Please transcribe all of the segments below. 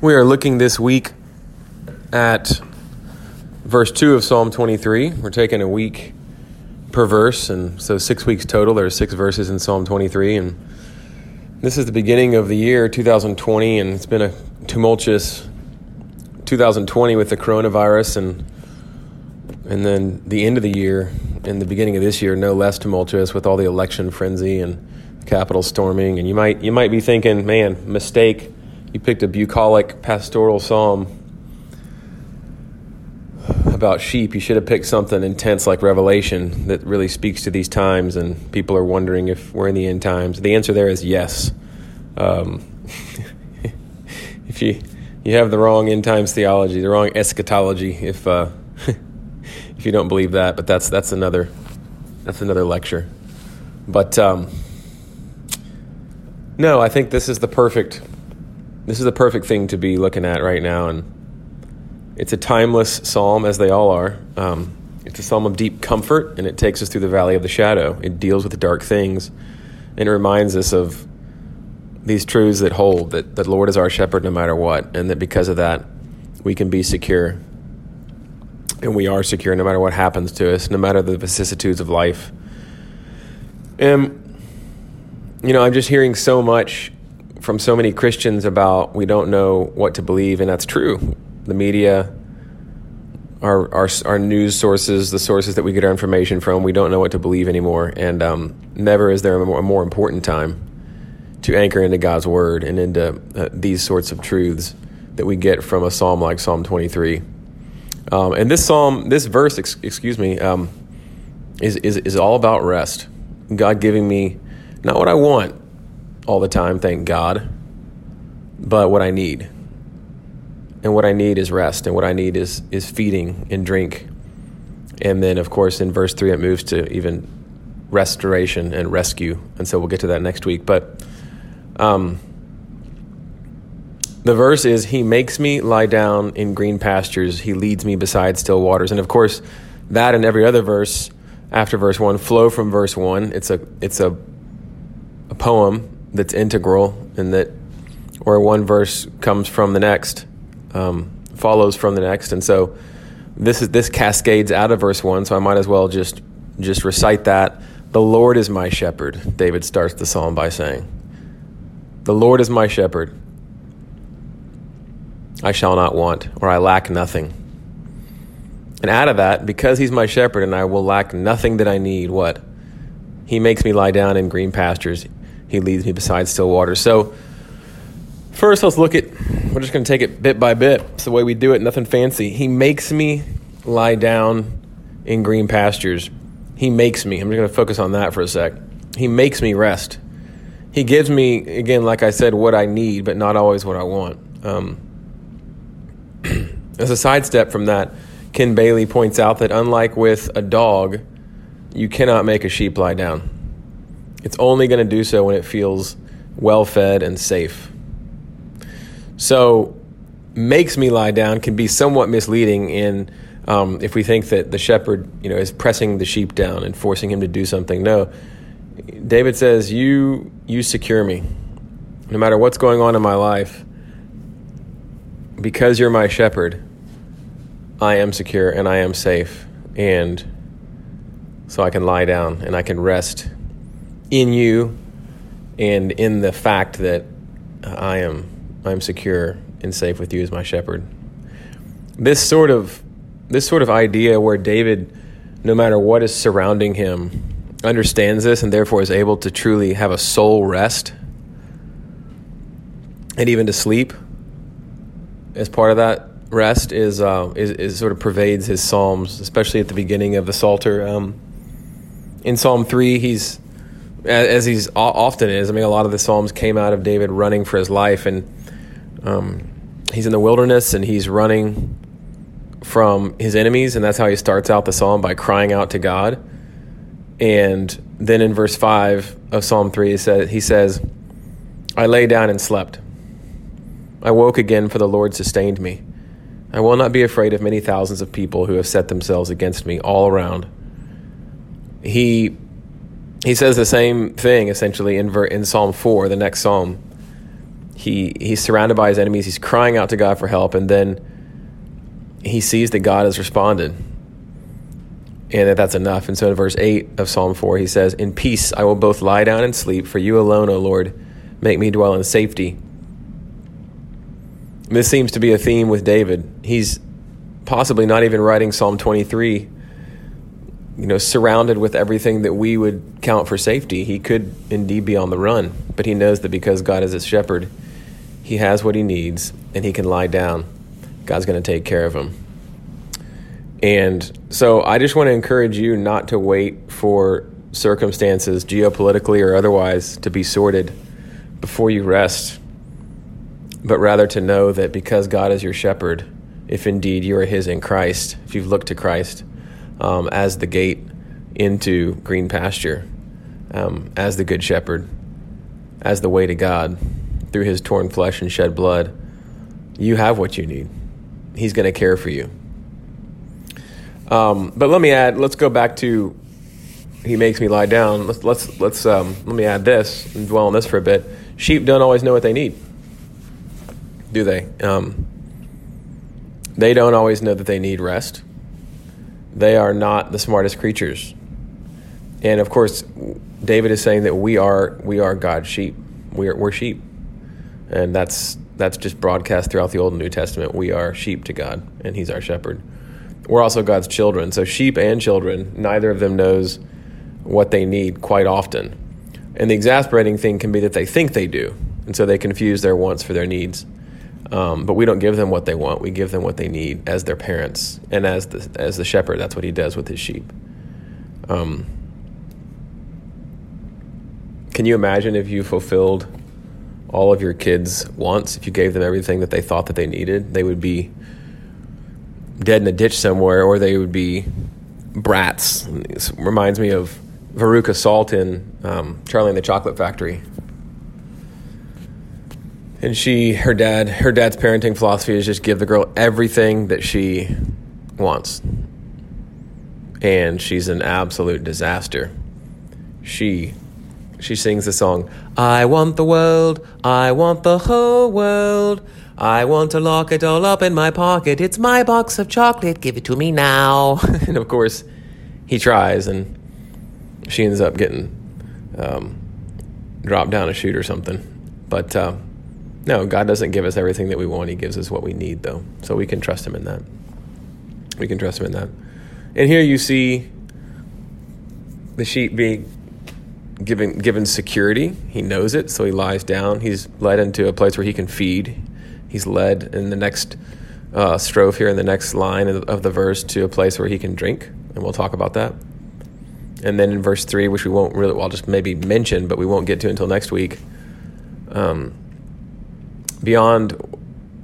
We are looking this week at verse 2 of Psalm 23. We're taking a week per verse, and so six weeks total. There are six verses in Psalm 23. And this is the beginning of the year 2020, and it's been a tumultuous 2020 with the coronavirus, and, and then the end of the year and the beginning of this year, no less tumultuous with all the election frenzy and Capitol storming. And you might, you might be thinking, man, mistake you picked a bucolic pastoral psalm about sheep. You should have picked something intense like Revelation that really speaks to these times, and people are wondering if we're in the end times. The answer there is yes. Um, if you you have the wrong end times theology, the wrong eschatology, if uh, if you don't believe that, but that's that's another that's another lecture. But um, no, I think this is the perfect this is the perfect thing to be looking at right now, and it's a timeless psalm, as they all are. Um, it's a psalm of deep comfort, and it takes us through the valley of the shadow. It deals with the dark things, and it reminds us of these truths that hold that the Lord is our shepherd no matter what, and that because of that, we can be secure. And we are secure no matter what happens to us, no matter the vicissitudes of life. And, you know, I'm just hearing so much from so many Christians about we don't know what to believe, and that's true. The media, our our our news sources, the sources that we get our information from, we don't know what to believe anymore. And um, never is there a more, a more, important time to anchor into God's word and into uh, these sorts of truths that we get from a psalm like Psalm 23. Um, and this psalm, this verse, ex- excuse me, um, is, is is all about rest. God giving me not what I want, all the time, thank God, but what I need. And what I need is rest, and what I need is, is feeding and drink. And then, of course, in verse 3, it moves to even restoration and rescue. And so we'll get to that next week. But um, the verse is He makes me lie down in green pastures, He leads me beside still waters. And of course, that and every other verse after verse 1 flow from verse 1. It's a, it's a, a poem that's integral and that where one verse comes from the next um, follows from the next. And so this is this cascades out of verse 1 so i might as well just just recite that. The lord is my shepherd david starts the psalm by saying. The lord is my shepherd. I shall not want or i lack nothing. And out of that because he's my shepherd and i will lack nothing that i need what? He makes me lie down in green pastures he leads me beside still waters. So, first, let's look at, we're just going to take it bit by bit. It's the way we do it, nothing fancy. He makes me lie down in green pastures. He makes me, I'm just going to focus on that for a sec. He makes me rest. He gives me, again, like I said, what I need, but not always what I want. Um, as a sidestep from that, Ken Bailey points out that unlike with a dog, you cannot make a sheep lie down. It's only going to do so when it feels well fed and safe. So, makes me lie down can be somewhat misleading in um, if we think that the shepherd, you know, is pressing the sheep down and forcing him to do something. No, David says, "You you secure me, no matter what's going on in my life, because you're my shepherd. I am secure and I am safe, and so I can lie down and I can rest in you and in the fact that I am I'm secure and safe with you as my shepherd. This sort of this sort of idea where David no matter what is surrounding him understands this and therefore is able to truly have a soul rest and even to sleep as part of that rest is, uh, is, is sort of pervades his psalms, especially at the beginning of the Psalter. Um, in Psalm three, he's as he's often is. I mean, a lot of the psalms came out of David running for his life, and um, he's in the wilderness and he's running from his enemies, and that's how he starts out the psalm by crying out to God. And then in verse five of Psalm three, he says, "He says, I lay down and slept. I woke again, for the Lord sustained me. I will not be afraid of many thousands of people who have set themselves against me all around." He he says the same thing essentially in ver- in Psalm 4, the next psalm. he he's surrounded by his enemies. He's crying out to God for help, and then he sees that God has responded, and that that's enough. And so in verse eight of Psalm four, he says, "In peace I will both lie down and sleep, for you alone, O Lord, make me dwell in safety." This seems to be a theme with David. He's possibly not even writing Psalm 23 you know, surrounded with everything that we would count for safety. He could indeed be on the run, but he knows that because God is his shepherd, he has what he needs and he can lie down. God's going to take care of him. And so I just want to encourage you not to wait for circumstances, geopolitically or otherwise, to be sorted before you rest, but rather to know that because God is your shepherd, if indeed you are his in Christ, if you've looked to Christ, um, as the gate into green pasture, um, as the good shepherd, as the way to God through his torn flesh and shed blood, you have what you need. He's going to care for you. Um, but let me add, let's go back to he makes me lie down. Let's let's let's um, let me add this and dwell on this for a bit. Sheep don't always know what they need, do they? Um, they don't always know that they need rest they are not the smartest creatures. And of course, David is saying that we are we are God's sheep. We are we're sheep, and that's that's just broadcast throughout the Old and New Testament. We are sheep to God, and He's our shepherd. We're also God's children. So sheep and children, neither of them knows what they need quite often. And the exasperating thing can be that they think they do, and so they confuse their wants for their needs. Um, but we don't give them what they want. We give them what they need as their parents and as the as the shepherd. That's what he does with his sheep. Um, can you imagine if you fulfilled all of your kids' wants? If you gave them everything that they thought that they needed, they would be dead in a ditch somewhere, or they would be brats. It reminds me of Veruca Salt in um, Charlie and the Chocolate Factory and she her dad her dad's parenting philosophy is just give the girl everything that she wants. And she's an absolute disaster. She she sings the song i want the world i want the whole world. I want to lock it all up in my pocket. It's my box of chocolate. Give it to me now. And of course he tries and she ends up getting um, dropped down a chute or something. But uh, no, God doesn't give us everything that we want. He gives us what we need, though. So we can trust Him in that. We can trust Him in that. And here you see the sheep being given given security. He knows it, so he lies down. He's led into a place where he can feed. He's led in the next uh, strophe here in the next line of, the verse to a place where he can drink, and we'll talk about that. And then in verse three, which we won't really, well, I'll just maybe mention, but we won't get to until next week. Um, beyond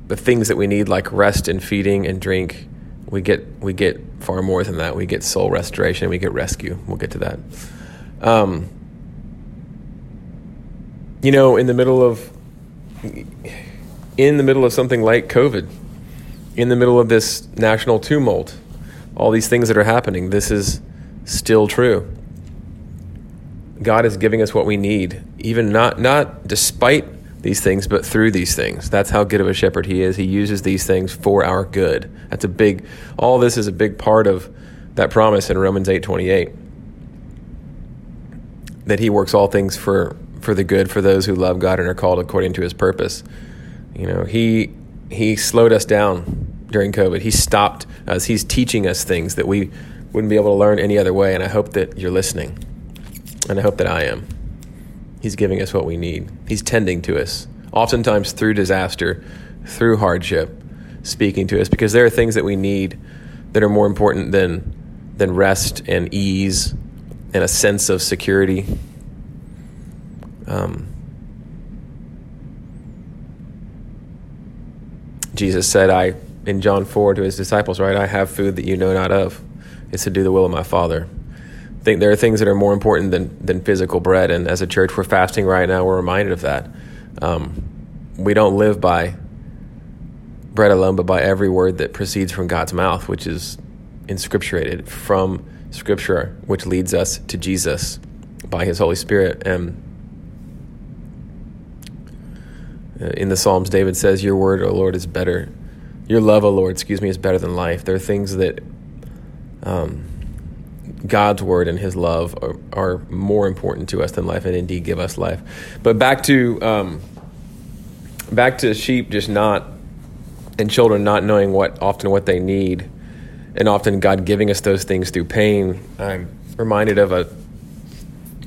the things that we need, like rest and feeding and drink, we get we get far more than that. We get soul restoration. We get rescue. We'll get to that. Um, you know, in the middle of in the middle of something like COVID, in the middle of this national tumult, all these things that are happening, this is still true. God is giving us what we need, even not not despite these things, but through these things. That's how good of a shepherd he is. He uses these things for our good. That's a big all this is a big part of that promise in Romans 8:28. That he works all things for for the good for those who love God and are called according to his purpose. You know, he he slowed us down during COVID. He stopped us. He's teaching us things that we wouldn't be able to learn any other way and I hope that you're listening. And I hope that I am. He's giving us what we need. He's tending to us, oftentimes through disaster, through hardship, speaking to us because there are things that we need that are more important than than rest and ease and a sense of security. Um, Jesus said, "I." In John four to his disciples, right? I have food that you know not of. It's to do the will of my Father think there are things that are more important than than physical bread. And as a church, we're fasting right now. We're reminded of that. Um, we don't live by bread alone, but by every word that proceeds from God's mouth, which is inscripturated from Scripture, which leads us to Jesus by His Holy Spirit. And Uh, in the Psalms, David says, Your word, O Lord, is better. Your love, O Lord, excuse me, is better than life. There are things that um, God's word and his love are, are, more important to us than life and indeed give us life. But back to um, back to sheep just not and children not knowing what often what they need and often God giving us those things through pain. I'm reminded of a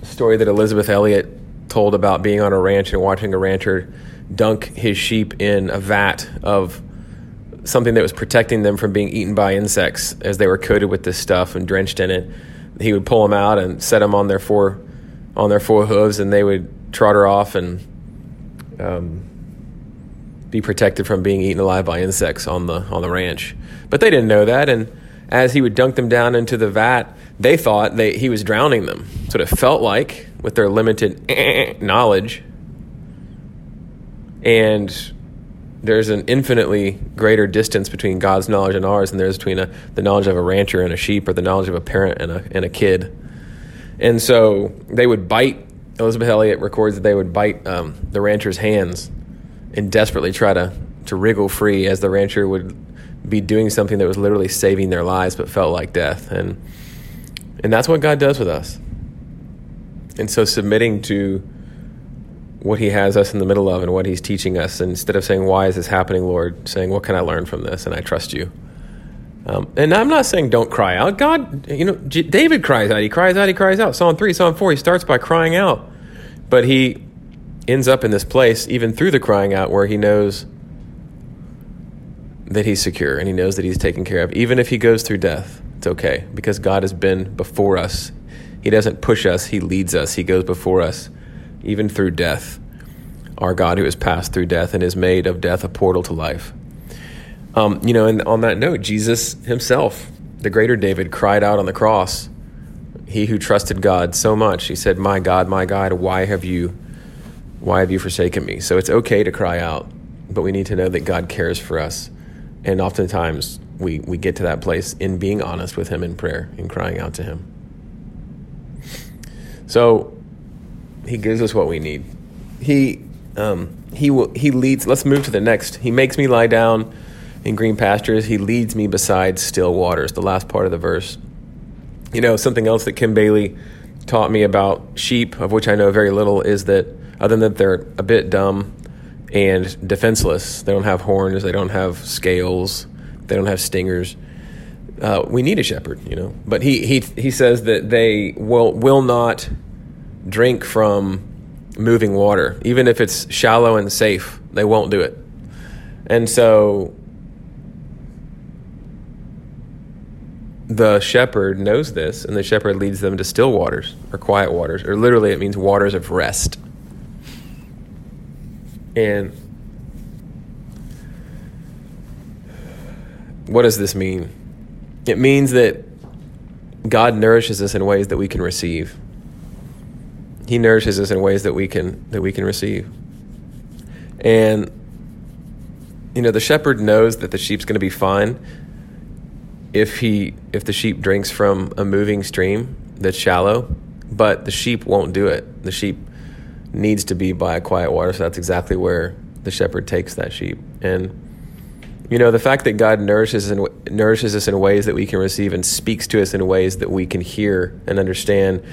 story that Elisabeth Elliot told about being on a ranch and watching a rancher dunk his sheep in a vat of something that was protecting them from being eaten by insects as they were coated with this stuff and drenched in it. He would pull them out and set them on their four on their four hooves, and they would trot her off and um, be protected from being eaten alive by insects on the on the ranch. But they didn't know that, and as he would dunk them down into the vat, they thought they, he was drowning them. What it felt like with their limited knowledge. And there's an infinitely greater distance between God's knowledge and ours than there's between a, the knowledge of a rancher and a sheep or the knowledge of a parent and a, and a kid. And so they would bite, Elisabeth Elliot records that they would bite um, the rancher's hands and desperately try to, to wriggle free as the rancher would be doing something that was literally saving their lives but felt like death. And, and that's what God does with us. And so submitting to what he has us in the middle of and what he's teaching us. Instead of saying why is this happening lord? saying what can i learn from this? And i trust you. Um, and i'm not saying don't cry out. God you know J- david cries out. He cries out. He cries out. Psalm 3 psalm 4 he starts by crying out. But he ends up in this place even through the crying out where he knows that he's secure and he knows that he's taken care of. Even if he goes through death it's okay. Because god has been before us. He doesn't push us. He leads us. He goes before us even through death. Our God who has passed through death and has made of death a portal to life. Um, you know, and on that note, Jesus himself, the greater David, cried out on the cross. He who trusted God so much, he said, "My God, my God, why have you, why have you forsaken me?" So it's okay to cry out, but we need to know that God cares for us, and oftentimes we we get to that place in being honest with Him in prayer and crying out to Him. So he gives us what we need. He um, he will he leads. Let's move to the next. He makes me lie down in green pastures. He leads me beside still waters. The last part of the verse. You know something else that Ken Bailey taught me about sheep, of which I know very little, is that other than that they're a bit dumb and defenseless. They don't have horns. They don't have scales. They don't have stingers. Uh, we need a shepherd, you know. But he he he says that they will will not drink from moving water, even if it's shallow and safe. They won't do it. And so the shepherd knows this, and the shepherd leads them to still waters or quiet waters, or literally it means waters of rest. And what does this mean? It means that God nourishes us in ways that we can receive. He nourishes us in ways that we can that we can receive. And you know, the shepherd knows that the sheep's going to be fine if he if the sheep drinks from a moving stream that's shallow, but the sheep won't do it. The sheep needs to be by a quiet water, so that's exactly where the shepherd takes that sheep. And you know, the fact that God nourishes and nourishes us in ways that we can receive and speaks to us in ways that we can hear and understand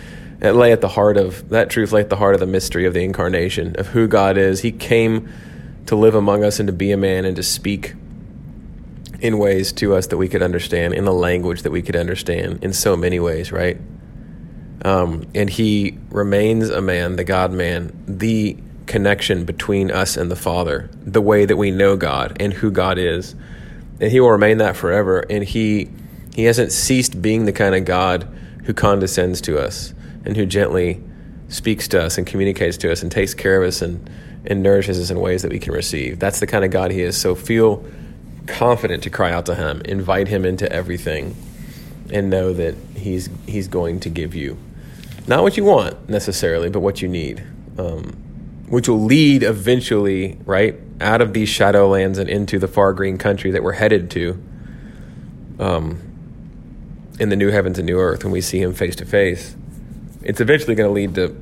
it lay at the heart of that truth lay at the heart of the mystery of the incarnation of who God is. He came to live among us and to be a man and to speak in ways to us that we could understand, in the language that we could understand, in so many ways, right? Um, and he remains a man, the God man, the connection between us and the Father, the way that we know God and who God is. And he will remain that forever. And he he hasn't ceased being the kind of God who condescends to us and who gently speaks to us and communicates to us and takes care of us and, and nourishes us in ways that we can receive. That's the kind of God He is. So feel confident to cry out to Him, invite Him into everything, and know that He's He's going to give you not what you want necessarily, but what you need, um, which will lead eventually right out of these shadowlands and into the far green country that we're headed to. Um, in the new heavens and new earth when we see Him face to face it's eventually going to lead to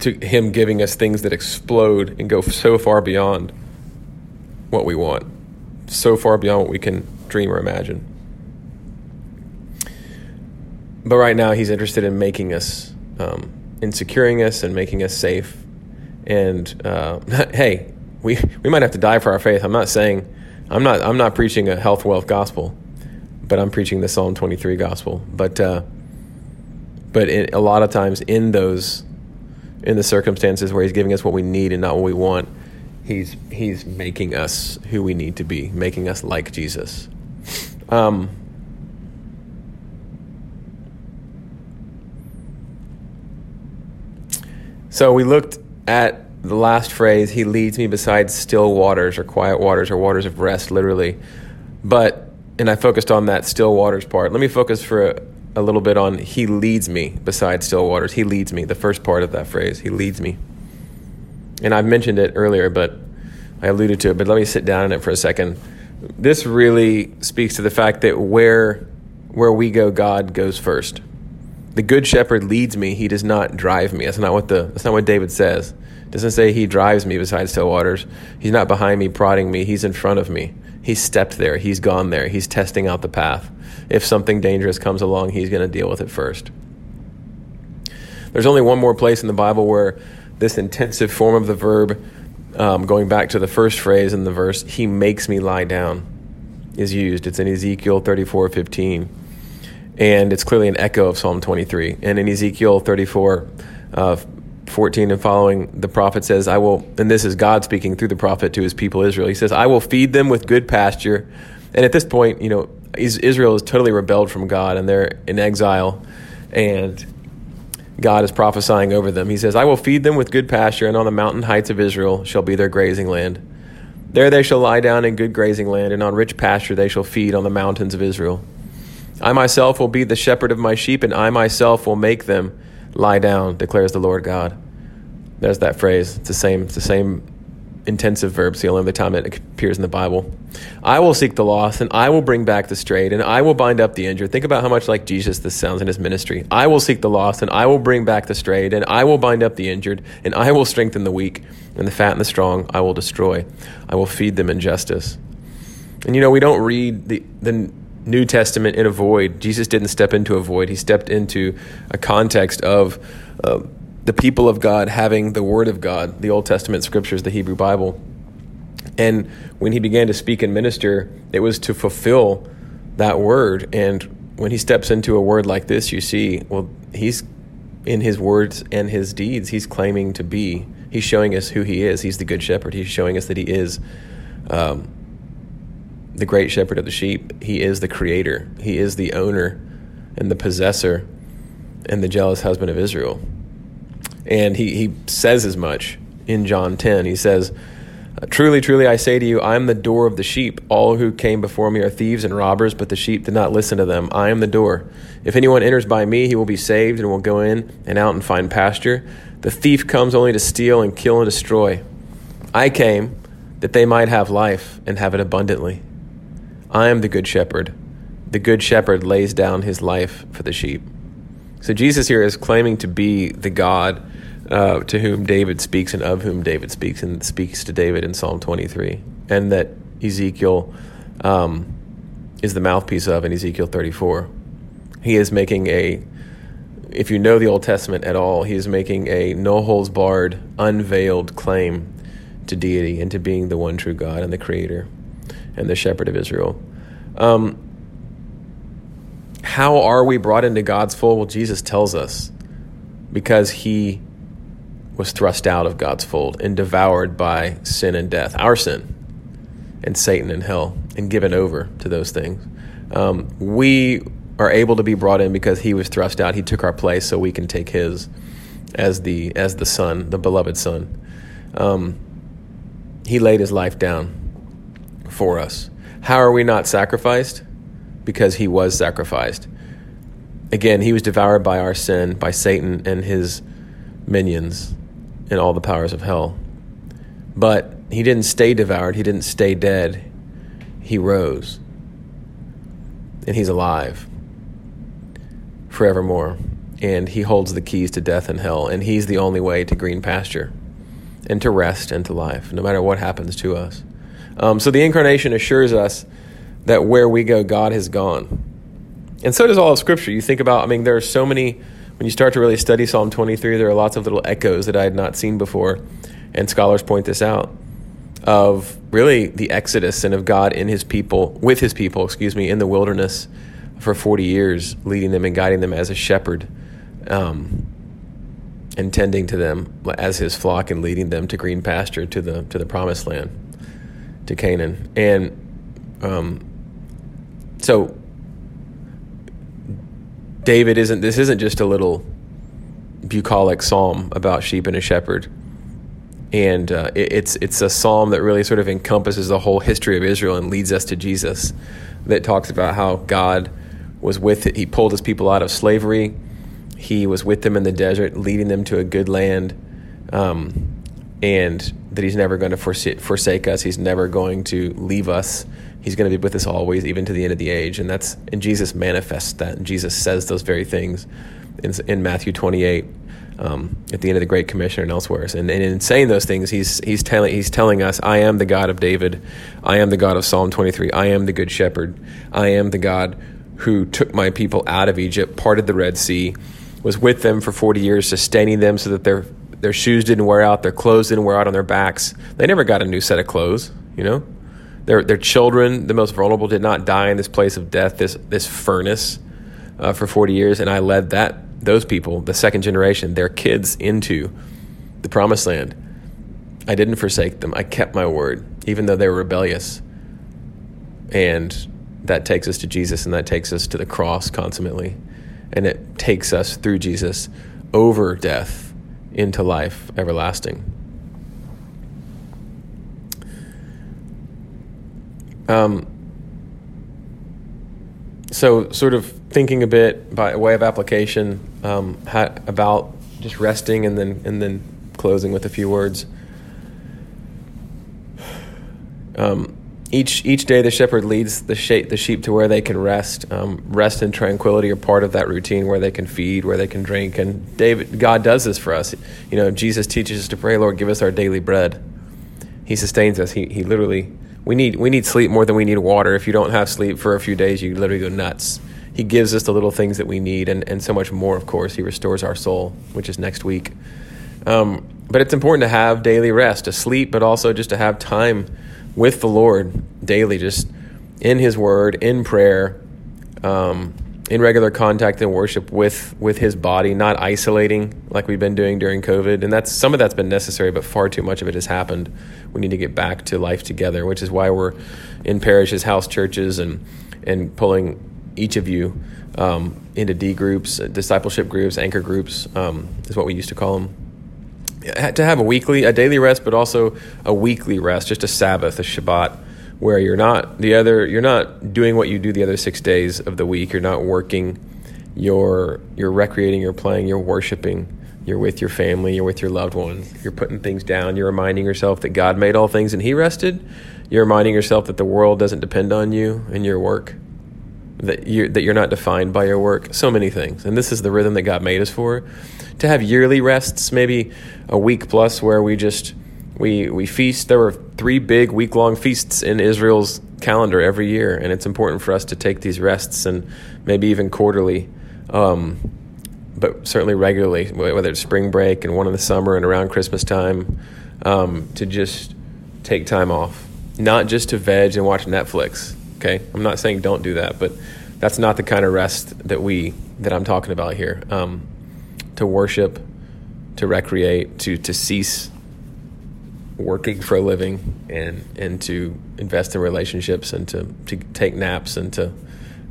to Him giving us things that explode and go so far beyond what we want, so far beyond what we can dream or imagine. But right now, He's interested in making us, um, in securing us and making us safe. And uh, hey, we we might have to die for our faith. I'm not saying I'm not I'm not preaching a health wealth gospel, but I'm preaching the Psalm 23 gospel. But uh, but in, a lot of times in those in the circumstances where He's giving us what we need and not what we want, He's He's making us who we need to be, making us like Jesus. Um, so we looked at the last phrase, he leads me beside still waters or quiet waters or waters of rest, literally. But, and I focused on that still waters part. Let me focus for a, a little bit on he leads me beside still waters. He leads me, the first part of that phrase. He leads me. And I've mentioned it earlier, but I alluded to it, but let me sit down in it for a second. This really speaks to the fact that where where we go, God goes first. The good shepherd leads me, he does not drive me. That's not what the that's not what David says doesn't say he drives me beside still waters. He's not behind me, prodding me. He's in front of me. He's stepped there. He's gone there. He's testing out the path. If something dangerous comes along, he's going to deal with it first. There's only one more place in the Bible where this intensive form of the verb, um, going back to the first phrase in the verse, he makes me lie down, is used. It's in Ezekiel 34 15. And it's clearly an echo of Psalm 23. And in Ezekiel 34, uh, 14 and following, the prophet says, I will, and this is God speaking through the prophet to his people Israel. He says, I will feed them with good pasture. And at this point, you know, Israel is totally rebelled from God and they're in exile. And God is prophesying over them. He says, I will feed them with good pasture, and on the mountain heights of Israel shall be their grazing land. There they shall lie down in good grazing land, and on rich pasture they shall feed on the mountains of Israel. I myself will be the shepherd of my sheep, and I myself will make them lie down, declares the Lord God. There's that phrase. It's the same. It's the same intensive verb. It's the only other time it appears in the Bible. I will seek the lost, and I will bring back the strayed, and I will bind up the injured. Think about how much like Jesus this sounds in his ministry. I will seek the lost, and I will bring back the strayed, and I will bind up the injured, and I will strengthen the weak, and the fat and the strong I will destroy. I will feed them in justice. And you know, we don't read the the New Testament in a void. Jesus didn't step into a void. He stepped into a context of uh, the people of God having the Word of God, the Old Testament scriptures, the Hebrew Bible. And when he began to speak and minister, it was to fulfill that word. And when he steps into a word like this, you see, well, he's in his words and his deeds, he's claiming to be. He's showing us who he is. He's the good shepherd. He's showing us that he is um, the great shepherd of the sheep. He is the creator. He is the owner and the possessor and the jealous husband of Israel. And he, he says as much in John 10. He says, Truly, truly, I say to you, I am the door of the sheep. All who came before me are thieves and robbers, but the sheep did not listen to them. I am the door. If anyone enters by me, he will be saved and will go in and out and find pasture. The thief comes only to steal and kill and destroy. I came that they might have life and have it abundantly. I am the good shepherd. The good shepherd lays down his life for the sheep. So Jesus here is claiming to be the God uh, to whom David speaks and of whom David speaks and speaks to David in Psalm 23, and that Ezekiel um, is the mouthpiece of in Ezekiel 34. He is making a, if you know the Old Testament at all, he is making a no holds barred, unveiled claim to deity and to being the one true God and the Creator and the Shepherd of Israel. Um, how are we brought into God's fold? Well, Jesus tells us because he was thrust out of God's fold and devoured by sin and death, our sin, and Satan and hell, and given over to those things. Um, we are able to be brought in because he was thrust out. He took our place so we can take his as the as the son, the beloved son. Um, he laid his life down for us. How are we not sacrificed? Because he was sacrificed. Again, he was devoured by our sin, by Satan and his minions and all the powers of hell. But he didn't stay devoured, he didn't stay dead. He rose. And he's alive forevermore. and he holds the keys to death and hell, and he's the only way to green pasture and to rest and to life, no matter what happens to us. Um, so the incarnation assures us that where we go, God has gone. And so does all of Scripture. You think about, I mean, there are so many, when you start to really study Psalm 23, there are lots of little echoes that I had not seen before. And scholars point this out of really the exodus and of God in his people, with his people, excuse me, in the wilderness for 40 years, leading them and guiding them as a shepherd, um, and tending to them as his flock and leading them to green pasture, to the, to the promised land, to Canaan. And um, so David isn't, this isn't just a little bucolic psalm about sheep and a shepherd and uh, it, it's it's a psalm that really sort of encompasses the whole history of Israel and leads us to Jesus. That talks about how God was with it. He pulled his people out of slavery. He was with them in the desert, leading them to a good land, um, and that He's never going to forsake, us. He's never going to leave us. He's going to be with us always, even to the end of the age. And that's and Jesus manifests that. And Jesus says those very things in, in Matthew twenty eight um, at the end of the Great Commission and elsewhere. And, and, in saying those things, he's he's telling he's telling us, "I am the God of David. I am the God of Psalm 23. I am the Good Shepherd. I am the God who took my people out of Egypt, parted the Red Sea, was with them for 40 years, sustaining them so that their their shoes didn't wear out, their clothes didn't wear out on their backs. They never got a new set of clothes, you know." Their, their children, the most vulnerable, did not die in this place of death, this, this furnace, uh, for 40 years, and I led that those people, the second generation, their kids into the promised land. I didn't forsake them. I kept my word, even though they were rebellious. And that takes us to Jesus, and that takes us to the cross consummately. And it takes us through Jesus over death into life everlasting. Um, so, sort of thinking a bit by way of application um, about just resting and then and then closing with a few words. Um, each each day, the shepherd leads the, sheep, the sheep to where they can rest. Um, rest and tranquility are part of that routine, where they can feed, where they can drink. And David, God does this for us. You know, Jesus teaches us to pray, "Lord, give us our daily bread." He sustains us. He he literally we need we need sleep more than we need water. If you don't have sleep for a few days, you literally go nuts. He gives us the little things that we need and, and so much more, of course. He restores our soul, which is next week. Um, but it's important to have daily rest, to sleep, but also just to have time with the Lord daily, just in His Word, in prayer, um, in regular contact and worship with with His body, not isolating like we've been doing during COVID. And that's some of that's been necessary, but far too much of it has happened. We need to get back to life together, which is why we're in parishes, house churches, and and pulling each of you um, into D groups, discipleship groups, anchor groups um, is what we used to call them. To have a weekly, a daily rest, but also a weekly rest, just a Sabbath, a Shabbat, where you're not the other, you're not doing what you do the other six days of the week. You're not working. You're you're recreating. You're playing. You're worshiping. You're with your family. You're with your loved ones. You're putting things down. You're reminding yourself that God made all things and He rested. You're reminding yourself that the world doesn't depend on you and your work that you that you're not defined by your work. So many things, and this is the rhythm that God made us for. To have yearly rests, maybe a week plus, where we just we we feast. There were three big week long feasts in Israel's calendar every year, and it's important for us to take these rests and maybe even quarterly, um, but certainly regularly, whether it's spring break and one in the summer and around Christmas time, um, to just take time off, not just to veg and watch Netflix Okay, I'm not saying don't do that, but that's not the kind of rest that we that I'm talking about here. Um, to worship, to recreate, to to cease working for a living, and and to invest in relationships, and to to take naps, and to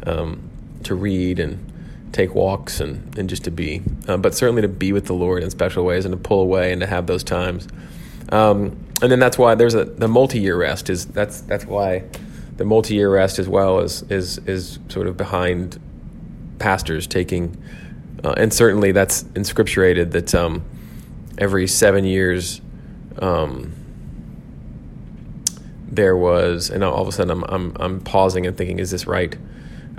um, to read and take walks and, and just to be, um, but certainly to be with the Lord in special ways and to pull away and to have those times. Um, and then that's why there's a the multi year rest is that's that's why the multi-year rest as well is is is sort of behind pastors taking, uh, and certainly that's inscripturated that um, every seven years. Um, there was, and all of a sudden I'm, I'm, I'm pausing and thinking, is this right?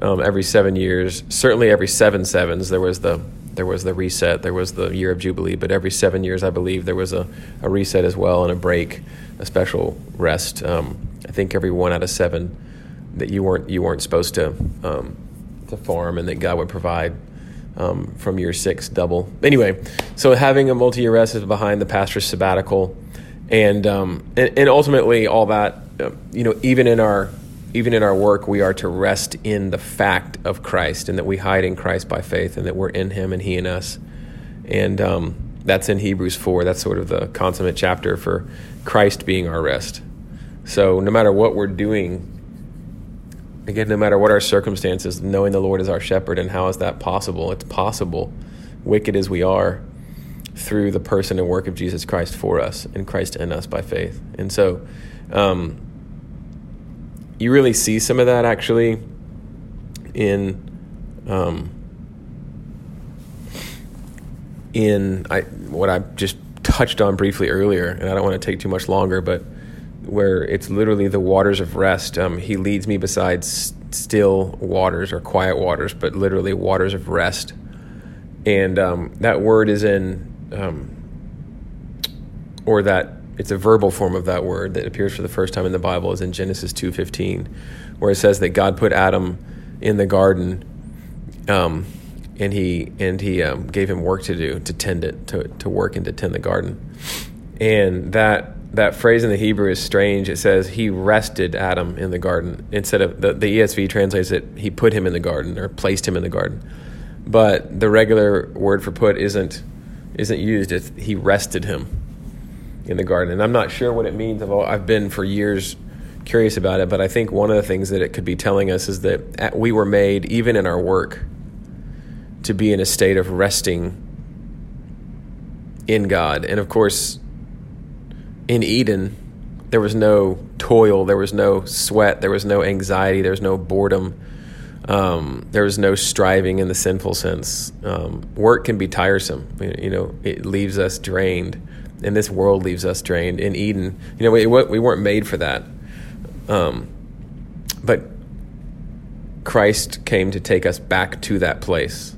Um, every seven years, certainly every seven sevens, there was the there was the reset, there was the year of Jubilee, but every seven years, I believe, there was a, a reset as well and a break, a special rest. Um, think every one out of seven that you weren't you weren't supposed to um, to farm, and that God would provide um, from year six double. Anyway, so having a multi-year rest is behind the pastor's sabbatical, and um, and, and, ultimately all that uh, you know even in our even in our work we are to rest in the fact of Christ and that we hide in Christ by faith and that we're in Him and He in us, and um, that's in Hebrews four. That's sort of the consummate chapter for Christ being our rest. So no matter what we're doing Again, no matter what our circumstances, knowing the Lord is our shepherd, and how is that possible? It's possible, wicked as we are, through the person and work of Jesus Christ for us, and Christ in us by faith. And so, um, you really see some of that actually in. Um, in I, what I just touched on briefly earlier, and I don't want to take too much longer, but where it's literally the waters of rest. Um, he leads me beside still waters or quiet waters, but literally waters of rest. And um, that word is in, um, or that it's a verbal form of that word that appears for the first time in the Bible is in Genesis two fifteen, where it says that God put Adam in the garden, um, and he and he um, gave him work to do to tend it to to work and to tend the garden, and that that phrase in the Hebrew is strange. It says he rested Adam in the garden instead of the, the ESV translates it he put him in the garden or placed him in the garden. But the regular word for put isn't isn't used. It's he rested him in the garden. And I'm not sure what it means. I've, I've been for years curious about it, but I think one of the things that it could be telling us is that we were made, even in our work, to be in a state of resting in God. And of course, in Eden, there was no toil, there was no sweat, there was no anxiety, there was no boredom, um, there was no striving in the sinful sense. Um, work can be tiresome. You know, it leaves us drained, and this world leaves us drained. In Eden, you know, we, we weren't made for that. Um, but Christ came to take us back to that place.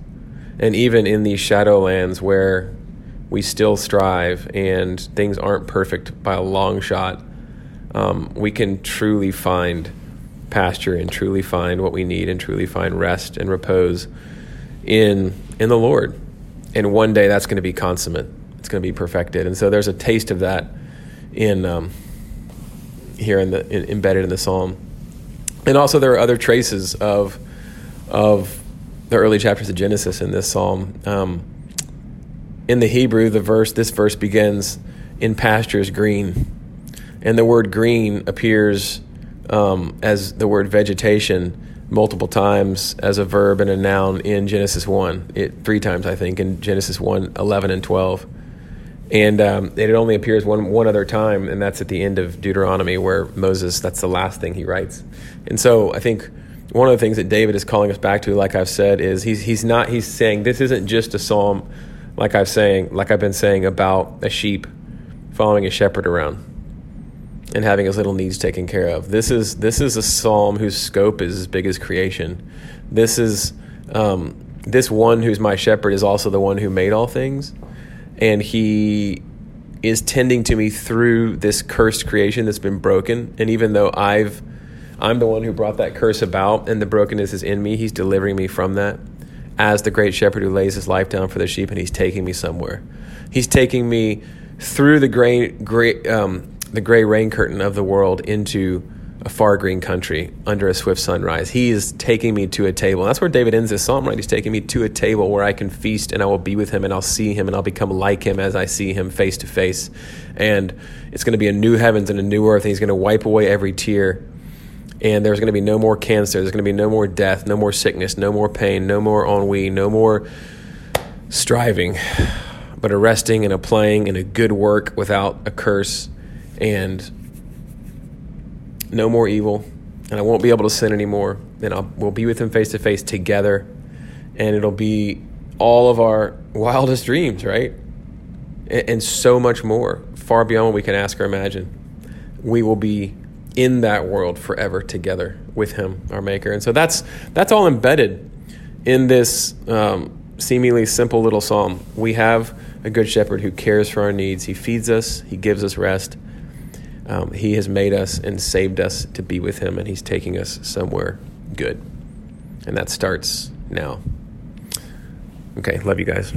And even in these shadowlands where we still strive and things aren't perfect by a long shot, um, we can truly find pasture and truly find what we need and truly find rest and repose in in the Lord. And one day that's going to be consummate. It's going to be perfected. And so there's a taste of that in um, here in the in, embedded in the psalm. And also there are other traces of of the early chapters of Genesis in this psalm. Um, in the Hebrew, the verse this verse begins in pastures green, and the word green appears um, as the word vegetation multiple times as a verb and a noun in Genesis 1. It, three times, I think, in Genesis 1, 11 and 12. And um, it only appears one, one other time, and that's at the end of Deuteronomy, where Moses, that's the last thing he writes. And so I think one of the things that David is calling us back to, like I've said, is he's, he's not, he's saying this isn't just a psalm like I've saying, like I've been saying about a sheep following a shepherd around and having his little needs taken care of. This is this is a psalm whose scope is as big as creation. This is um, this one who's my shepherd is also the one who made all things, and he is tending to me through this cursed creation that's been broken. And even though I've I'm the one who brought that curse about, and the brokenness is in me, he's delivering me from that as the great shepherd who lays his life down for the sheep, and he's taking me somewhere. He's taking me through the gray, gray, um, the gray rain curtain of the world into a far green country under a swift sunrise. He is taking me to a table. That's where David ends this psalm, right? He's taking me to a table where I can feast and I will be with him and I'll see him and I'll become like him as I see him face to face. And it's going to be a new heavens and a new earth. And he's going to wipe away every tear and there's going to be no more cancer. There's going to be no more death, no more sickness, no more pain, no more ennui, no more striving, but a resting and a playing and a good work without a curse, and no more evil. And I won't be able to sin anymore. And I'll, we'll be with Him face to face together, and it'll be all of our wildest dreams, right? And, and so much more, far beyond what we can ask or imagine. We will be in that world forever together with Him, our Maker. And so that's that's all embedded in this um, seemingly simple little psalm. We have a good shepherd who cares for our needs. He feeds us, he gives us rest. Um, he has made us and saved us to be with him, and he's taking us somewhere good. And that starts now. Okay, love you guys.